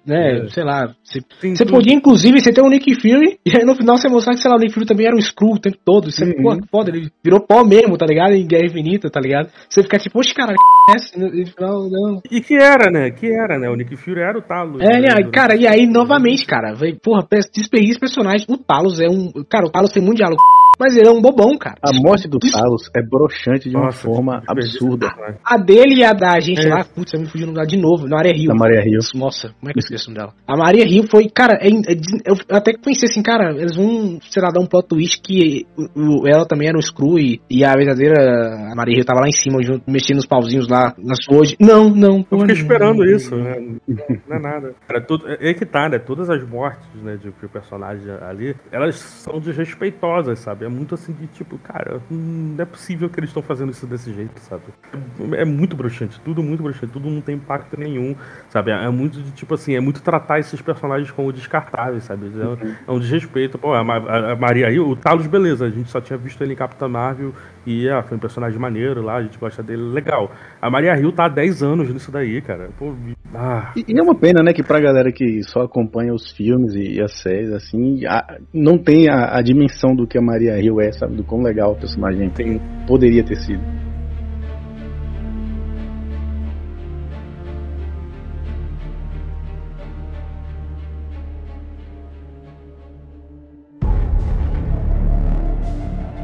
né, É. sei lá, você, Tem você tudo. podia inclusive, você ter um Nick Fury, e aí no final você mostrar que, sei lá, o Nick Fury também era um Skrull o tempo todo, é, Uhum. pô, que foda, ele virou pó mesmo, tá ligado, em Guerra Infinita, tá ligado, você fica tipo, oxe, caralho, que é? E no final, não, E que era, né? Que era, né? O Nick Fury era o Talos. É, né? né, cara, e aí, novamente, cara, vai, porra, esse personagem. O Talos é um. Cara, o Talos tem muito diálogo, mas ele é um bobão, cara. A morte do Talos é broxante de uma Nossa, forma absurda. A dele e a da gente É. lá, putz, eu me fugi no lugar de novo, na Maria Rio. Da Maria Rio. Nossa, como é que eu esqueço o nome dela? A Maria Rio foi, cara, é, é eu até pensei assim, cara, eles vão, sei lá, dar um plot twist que o- o- ela também era um Screw e, e a verdadeira a Maria Rio tava lá em cima, junto, mexendo nos pauzinhos lá na sua hoje. Não, não. Eu fiquei esperando isso, né? Não, não é nada. Cara, tudo, é é que tá, né? Todas as mortes, né, de, de personagem ali, elas são desrespeitosas, sabe? É muito assim de tipo, cara, hum, não é possível que eles estão fazendo isso desse jeito, sabe? É muito broxante, tudo muito broxante, tudo não tem impacto nenhum, sabe? É muito de tipo assim, é muito tratar esses personagens como descartáveis, sabe? É, um- é um desrespeito. Pô, a, a- a Maria aí, o Talos, beleza, a gente só tinha visto ele em Capitã Marvel e ah, foi um personagem maneiro lá, a gente gosta dele, legal. A Maria Hill tá há 10 anos nisso daí, cara. Pô, ah, E, e é uma pena, né, que pra galera que só acompanha os filmes e, as séries, assim, a- não tem a, a dimensão do que a Maria Hill é, sabe? Do quão legal o personagem tem, poderia ter sido.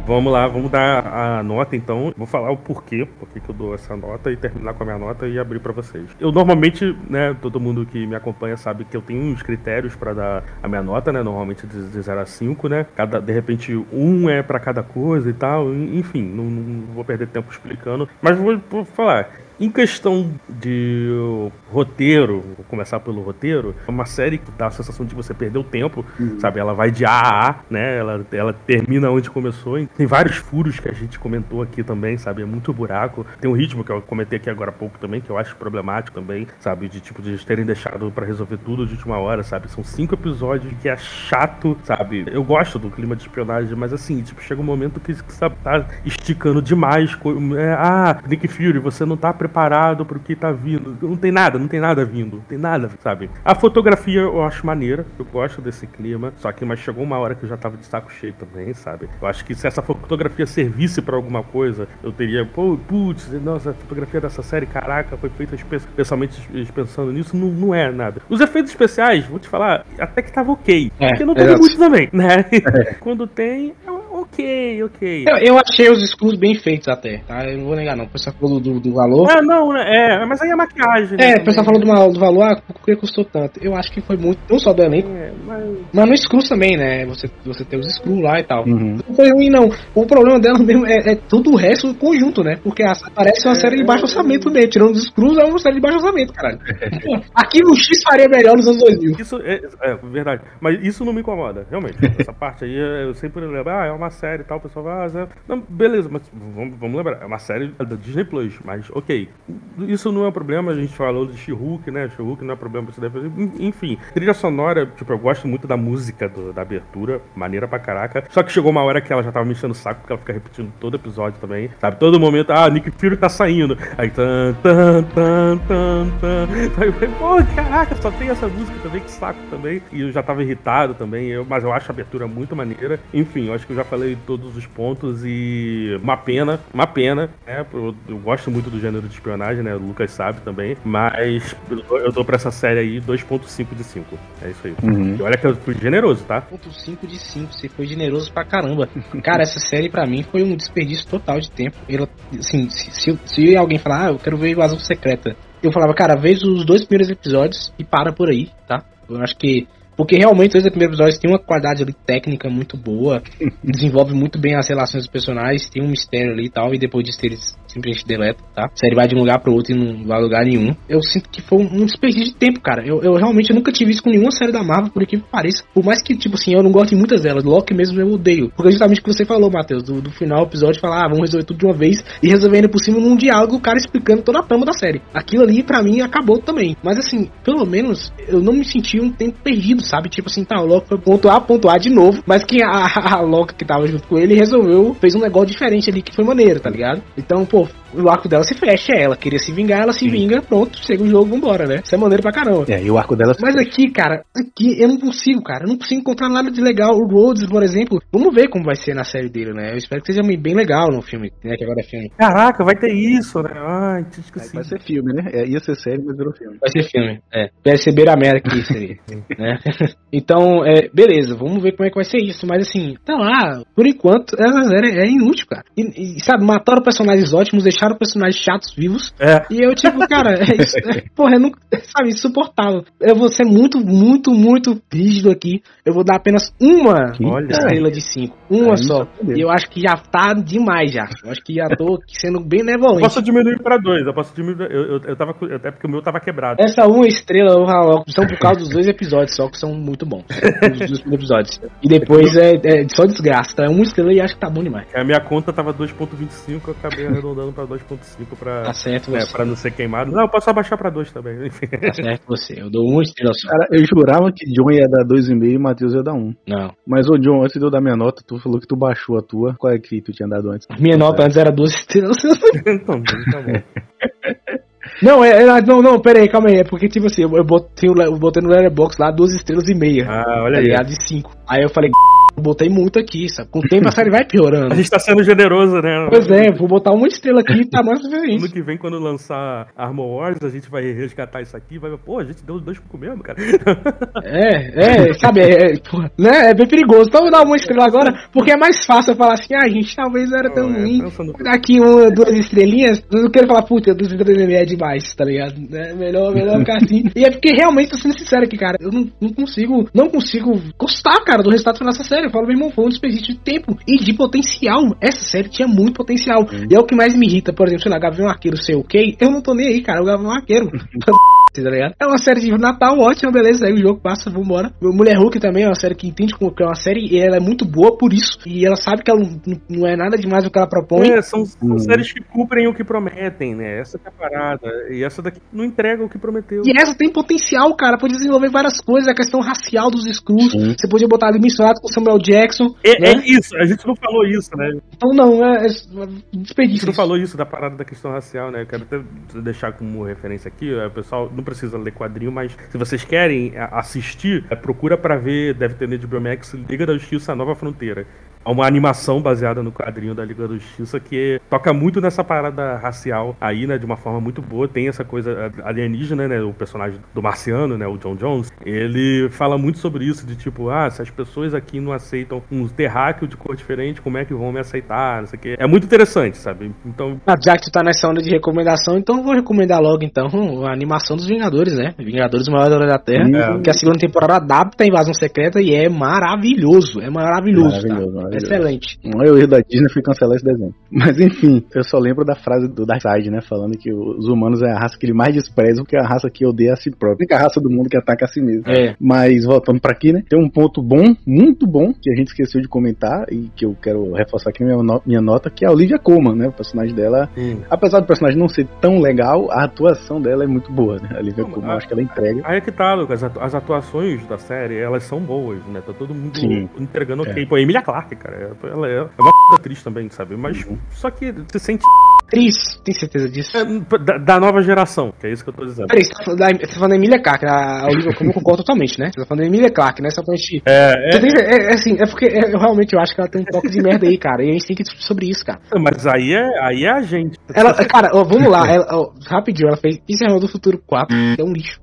Vamos lá, vamos dar a nota então. Vou falar o porquê, porque que eu dou essa nota e terminar com a minha nota e abrir pra vocês. Eu normalmente, né, todo mundo que me acompanha sabe que eu tenho uns critérios pra dar a minha nota, né, normalmente de, de 0 a 5, né? Cada, de repente um é pra cada coisa e tal, enfim, não, não vou perder tempo explicando, mas vou, vou falar. Em questão de roteiro, vou começar pelo roteiro, é uma série que dá a sensação de você perder o tempo, sabe? Ela vai de A a A, né? Ela, ela termina onde começou. Tem vários furos que a gente comentou aqui também, sabe? É muito buraco. Tem um ritmo que eu comentei aqui agora há pouco também, que eu acho problemático também, sabe? De tipo, de eles terem deixado pra resolver tudo de última hora, sabe? São cinco episódios que é chato, sabe? Eu gosto do clima de espionagem, mas assim, tipo, chega um momento que, sabe, tá esticando demais. É, ah, Nick Fury, você não tá preparado preparado pro que tá vindo. Não tem nada, não tem nada vindo. Não tem nada, sabe? A fotografia eu acho maneira. Eu gosto desse clima. Só que mas chegou uma hora que eu já tava de saco cheio também, sabe? Eu acho que se essa fotografia servisse para alguma coisa, eu teria, pô, putz, nossa, a fotografia dessa série, caraca, foi feita especialmente pensando nisso. Não, não é nada. Os efeitos especiais, vou te falar, até que tava ok. É, porque não teve muito também, né? É. Quando tem, é ok, ok. Eu, eu, achei os escudos bem feitos até, tá? Eu não vou negar, não. O pessoal falou do, do valor. Ah, não, né? É, mas aí é maquiagem. Né, é, o pessoal falou do, do valor, ah, por que custou tanto? Eu acho que foi muito, não só do elenco, é, mas... mas no Screws também, né? Você, você tem os Screws lá e tal. Uhum. Não foi ruim, não. O problema dela mesmo é, é todo o resto do conjunto, né? Porque a, parece uma é, série de baixo orçamento mesmo. Tirando os Screws, é uma série de baixo orçamento, caralho. Aqui no X faria melhor nos anos 2000. Isso é, é verdade. Mas isso não me incomoda, realmente. Essa parte aí eu sempre lembro, ah, é uma série e tal, o pessoal vai. Ah, não, beleza, mas vamos, vamos, lembrar, é uma série da Disney Plus, mas ok. Isso não é um problema, a gente falou de She-Hulk, né? She-Hulk não é problema pra você deve Enfim, trilha sonora, tipo, eu gosto muito da música do, da abertura, maneira pra caraca. Só que chegou uma hora que ela já tava me enchendo o saco, porque ela fica repetindo todo episódio também, sabe? Todo momento, ah, Nick Fury tá saindo. Aí, tan, tan, tan, tan, tan. Aí eu falei, pô, caraca, só tem essa música também, que saco também. E eu já tava irritado também, eu, mas eu acho a abertura muito maneira. Enfim, eu acho que eu já falei todos os pontos e uma pena, uma pena, né? Eu, eu gosto muito do gênero de espionagem, né? O Lucas sabe também, mas eu dou pra essa série aí 2.5 de 5. É isso aí. Uhum. E olha que eu fui generoso, tá? 2.5 de 5, você foi generoso pra caramba. Cara, essa série pra mim foi um desperdício total de tempo. Ela, assim, se, se, se alguém falar, ah, eu quero ver Invasão Secreta, eu falava, cara, veja os dois primeiros episódios e para por aí, tá? Eu acho que porque realmente os primeiros episódios têm uma qualidade ali técnica muito boa, desenvolve muito bem as relações dos personagens, tem um mistério ali e tal, e depois disso eles simplesmente deletam, tá? A série vai de um lugar pro outro e não vai a lugar nenhum. Eu sinto que foi um desperdício de tempo, cara. Eu, eu realmente nunca tive isso com nenhuma série da Marvel, por que pareça. Por mais que, tipo assim, eu não gosto de muitas delas. Loki mesmo eu odeio. Porque justamente o que você falou, Matheus, do, do final do episódio, falar, ah, vamos resolver tudo de uma vez, e resolvendo por cima num diálogo, o cara explicando toda a trama da série. Aquilo ali, pra mim, acabou também. Mas assim, pelo menos, eu não me senti um tempo perdido, sabe? Tipo assim, tá, o Loki foi ponto A, ponto A de novo, mas quem a, a, a Loki que tava junto com ele resolveu, fez um negócio diferente ali que foi maneiro, tá ligado? Então, pô, o arco dela se fecha, ela queria se vingar, ela se Sim. vinga, pronto, chega o jogo, vambora, né? Isso é maneiro pra caramba. É, e o arco dela Mas aqui, cara, aqui eu não consigo, cara, eu não consigo encontrar nada de legal. O Rhodes, por exemplo, vamos ver como vai ser na série dele, né? Eu espero que seja bem legal no filme, né? Que agora é filme. Caraca, vai ter isso, né? Ai, esqueci. Vai ser filme, né? É, ia ser série, mas virou filme. Vai ser filme, é. Ser Beira América isso aí, né? Então, é, beleza, vamos ver como é que vai ser isso. Mas assim, tá lá, por enquanto, essa série é inútil, cara. E, e sabe, mataram personagens ótimos, deixaram personagens chatos vivos. É. E eu, tipo, cara, é isso, é, porra, eu não, sabe, insuportável. Eu vou ser muito, muito, muito rígido aqui. Eu vou dar apenas uma Olha, estrela de cinco. Uma só. E eu acho que já tá demais já. Eu acho que já tô sendo bem nevolente. Eu posso diminuir pra dois. Eu posso diminuir. Eu, eu, eu tava. Até porque o meu tava quebrado. Essa uma estrela são por causa dos dois episódios só, que são muito bons. Os dois episódios. E depois é, é só desgraça. Tá? Uma estrela e acho que tá bom demais. A minha conta tava 2.25, eu acabei arredondando pra 2.5 pra. Tá certo, é, você. É, pra não ser queimado. Não, eu posso abaixar pra 2 também. Enfim. Tá certo você. Eu dou uma estrela só. Cara, eu jurava que John ia dar 2,5 e Matheus ia dar 1. Um. Não. Mas, ô John, antes de eu dar minha nota, tu falou que tu baixou a tua. Qual é que tu tinha dado antes? Minha nota antes era 12 estrelas. então, tá bom. Não, é, é, não, não, pera aí, calma aí. É porque, tipo assim, eu, eu, botei, eu botei no Letterboxd lá duas estrelas e meia. Ah, olha tá aí. De cinco. Aí eu falei, botei muito aqui, sabe? Com o tempo a série vai piorando. A gente tá sendo generoso, né? Pois é, vou botar uma estrela aqui e tá mais diferente. Ano que vem, quando lançar Armor Wars, a gente vai resgatar isso aqui vai pô, a gente deu dois pro mesmo, cara. É, é, sabe, é, é, porra, né? É bem perigoso. Então eu vou dar uma estrela agora, porque é mais fácil eu falar assim, ah, a gente talvez não era tão oh, ruim. É, Aqui uma, duas estrelinhas, eu não quero falar, puta, duas estrelinhas é demais, tá ligado? É melhor, melhor ficar assim. E é porque realmente, tô sendo sincero aqui, cara, eu não, não consigo, não consigo gostar, cara, do resultado final dessa série. Eu falo, meu irmão, foi um desperdício de tempo e de potencial. Essa série tinha muito potencial. Hum. E é o que mais me irrita, por exemplo, sei lá, Gavião Arqueiro ser ok, eu não tô nem aí, cara, o Gavião Arqueiro. tá ligado? É uma série de Natal ótima, beleza, aí o jogo passa, vambora. Mulher Hulk também é uma série que entende como que é uma série e ela é muito boa por isso. E ela sabe que ela não, não é nada demais o que ela propõe. É, são, são séries que cumprem o que prometem, né? Essa é a parada. E essa daqui não entrega o que prometeu. E essa tem potencial, cara, pode desenvolver várias coisas, a questão racial dos Skrulls. Você podia botar ali misturado com o Samuel Samuel Jackson. É, né? é, isso, a gente não falou isso, né? Então não, é, é desperdício. A gente não falou isso da parada da questão racial, né? Eu quero até deixar como referência aqui, o pessoal não precisa ler quadrinho, mas se vocês querem assistir, procura para ver, deve ter de Max Liga da Justiça Nova Fronteira uma animação baseada no quadrinho da Liga da Justiça que toca muito nessa parada racial aí, né, de uma forma muito boa. Tem essa coisa alienígena, né, o personagem do marciano, né, o John Jones, ele fala muito sobre isso, de tipo, ah, se as pessoas aqui não aceitam um terráqueo de cor diferente, como é que vão me aceitar, não sei o quê. É muito interessante, sabe? Então... Ah, já que tu tá nessa onda de recomendação, então eu vou recomendar logo, então, a animação dos Vingadores, né? Vingadores Maior da Terra, é. que a segunda temporada adapta a Invasão Secreta e é maravilhoso, é maravilhoso, maravilhoso, tá? Excelente. Um erro da Disney foi cancelar esse desenho. Mas enfim, eu só lembro da frase do Darkseid, né? Falando que os humanos é a raça que ele mais despreza, porque é a raça que odeia a si próprio. É a raça do mundo que ataca a si mesmo. É. Mas voltando para aqui, né? Tem um ponto bom, muito bom, que a gente esqueceu de comentar e que eu quero reforçar aqui na minha, minha nota, que é a Olivia Colman, né? O personagem dela. Hum. Apesar do personagem não ser tão legal, a atuação dela é muito boa, né? A Olivia Colman, eu acho que ela entrega. Aí é que tá, Lucas. As atuações da série, elas são boas, né? Tá todo mundo Sim. entregando ok. É. Pô, a Emilia Clarke, cara. Ela é, é uma atriz também, sabe? Mas uhum. Só que você sente. Atriz, tem certeza disso? É, da, da, nova geração, que é isso que eu tô dizendo. Peraí, você tá, falando da, tá da Emília Clark, a Olivia Colman concordo totalmente, né? Você tá falando da Emília Clark, né? Só pra gente. É, é... é, é assim, é porque eu realmente eu acho que ela tem um toque de merda aí, cara. E a gente tem que discutir sobre isso, cara. Mas aí é, aí é a gente. Ela, cara, ó, vamos lá, ela, ó, rapidinho, ela fez Isso do Futuro 4, que é um lixo.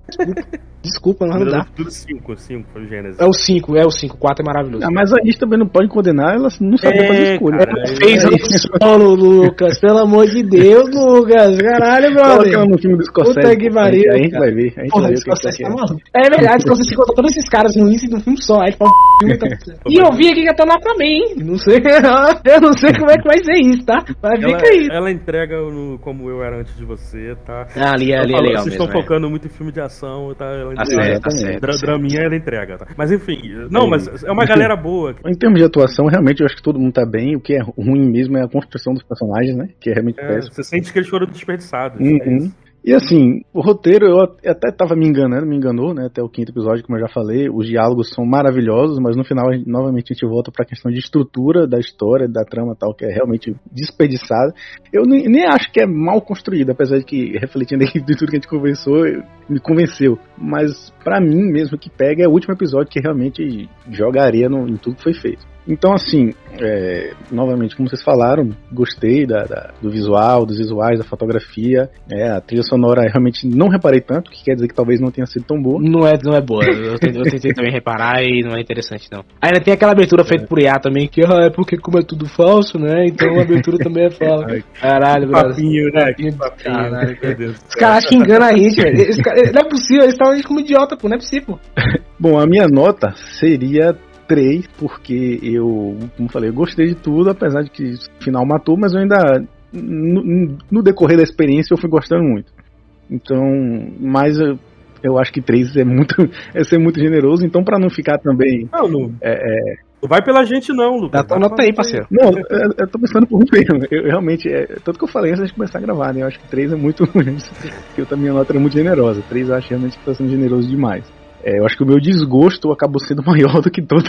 Desculpa. Não dá. Tudo 5, 5 foi o Gênesis. É o 5, é o 5, 4 é maravilhoso. Ah, mas a gente também não pode condenar, ela não sabe é, fazer escolha. Ela fez é solo, Lucas, pelo amor de Deus, Lucas. Caralho, brother. Coloca ela no filme do Scorsese. Puta que pariu. A gente vai ver. A gente Porra, vai ver Scorsese tá maluco. É verdade, Scorsese conta todos esses caras no filme só. Aí fala, filme tá... E eu vi aqui que tá lá pra mim. Não sei, eu não sei como é que vai ser isso, tá? Mas ela, fica aí. Ela entrega no, como eu era antes de você, tá? Ah, ali, ali é legal Vocês estão focando muito em filme de ação, tá? Ela entrega. Tá certo, Dra Draminha ela entrega, tá? Mas enfim, não, mas é uma galera boa. Em termos de atuação, realmente eu acho que todo mundo tá bem. O que é ruim mesmo é a construção dos personagens, né? Que é realmente é, péssimo. Você sente que eles foram desperdiçados. Uhum. É e assim, o roteiro eu até tava me enganando, me enganou, né? Até o quinto episódio, como eu já falei. Os diálogos são maravilhosos, mas no final, novamente, a gente volta pra questão de estrutura da história, da trama tal, que é realmente desperdiçada. Eu nem, nem acho que é mal construído, apesar de que, refletindo aqui de tudo que a gente conversou, me convenceu. Mas para mim mesmo que pega é o último episódio que realmente joga areia no, em tudo que foi feito. Então, assim, é, novamente, como vocês falaram, gostei da, da, do visual, dos visuais, da fotografia. É, a trilha sonora realmente não reparei tanto, que quer dizer que talvez não tenha sido tão boa. Não é, não é boa. Eu tentei, eu tentei também reparar e não é interessante, não. Ainda tem aquela abertura feita é. por IA também, que ah, é porque como é tudo falso, né? Então a abertura também é falsa. Caralho, Papinho, né? Papinho, papinho, Caralho, meu Deus. Os caras que enganam a gente, velho. Não é possível, eles estão como idiota, pô. Não é possível. Bom, a minha nota seria 3, porque eu, como falei, eu gostei de tudo, apesar de que o final matou, mas eu ainda, no, no decorrer da experiência, eu fui gostando muito. Então, mas eu, eu acho que 3 é muito é ser muito generoso, então para não ficar também. Não, não. É, é, não vai pela gente, não, Lucas. Dá tua nota aí, parceiro. Não, eu, eu tô pensando por um mesmo. Eu realmente, é, tanto que eu falei antes de começar a gravar, né? Eu acho que 3 é muito. que eu também a nota era muito generosa. 3 eu acho realmente que tá sendo generoso demais. É, eu acho que o meu desgosto acabou sendo maior do que todo,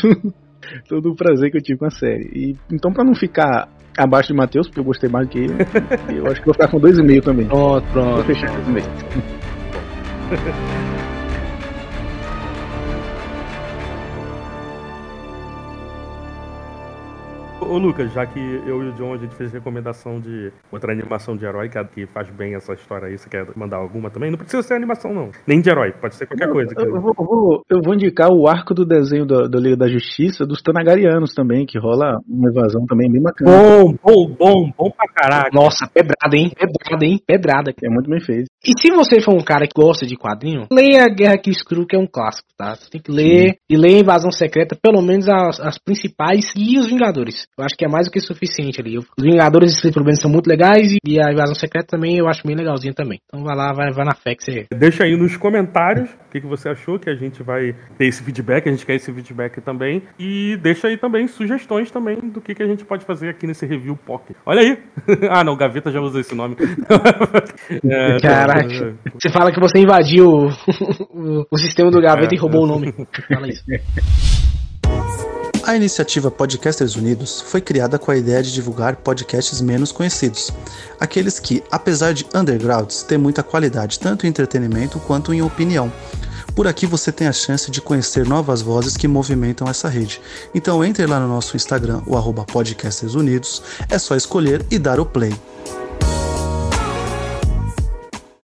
todo o prazer que eu tive com a série. E, então, para não ficar abaixo de Matheus, porque eu gostei mais do que ele, eu acho que vou ficar com 2,5 também. Pronto, pronto. Vou fechar 2,5. Ô Lucas, já que eu e o John a gente fez recomendação de outra animação de herói que faz bem essa história aí, você quer mandar alguma também? Não precisa ser animação, não. Nem de herói, pode ser qualquer não, coisa. Eu, vou, vou, eu, vou, indicar o arco do desenho da, da Liga da Justiça dos Tanagarianos também, que rola uma evasão também bem bacana. Bom, bom, bom, bom pra caralho. Nossa, pedrada, hein? Pedrada, hein? Pedrada. É muito bem feito. E se você for um cara que gosta de quadrinho, leia a Guerra que Screw, que é um clássico, tá? Você tem que ler Sim. e ler a Invasão Secreta, pelo menos as, as principais e os Vingadores. Eu acho que é mais do que suficiente ali. Os Vingadores pelo menos são muito legais e a Invasão Secreta também eu acho bem legalzinho também. Então vai lá, vai, vai na fé que você. Deixa aí nos comentários o que, que você achou, que a gente vai ter esse feedback, a gente quer esse feedback também. E deixa aí também sugestões também do que, que a gente pode fazer aqui nesse review POC. Olha aí! ah, não, Gaveta já usou esse nome. é, Caraca. Você fala que você invadiu o, o, o sistema do Gaveta é, e roubou é. o nome. Fala isso. A iniciativa Podcasters Unidos foi criada com a ideia de divulgar podcasts menos conhecidos, aqueles que, apesar de undergrounds, têm muita qualidade tanto em entretenimento quanto em opinião. Por aqui você tem a chance de conhecer novas vozes que movimentam essa rede. Então entre lá no nosso Instagram, o arroba Podcasters Unidos, é só escolher e dar o play.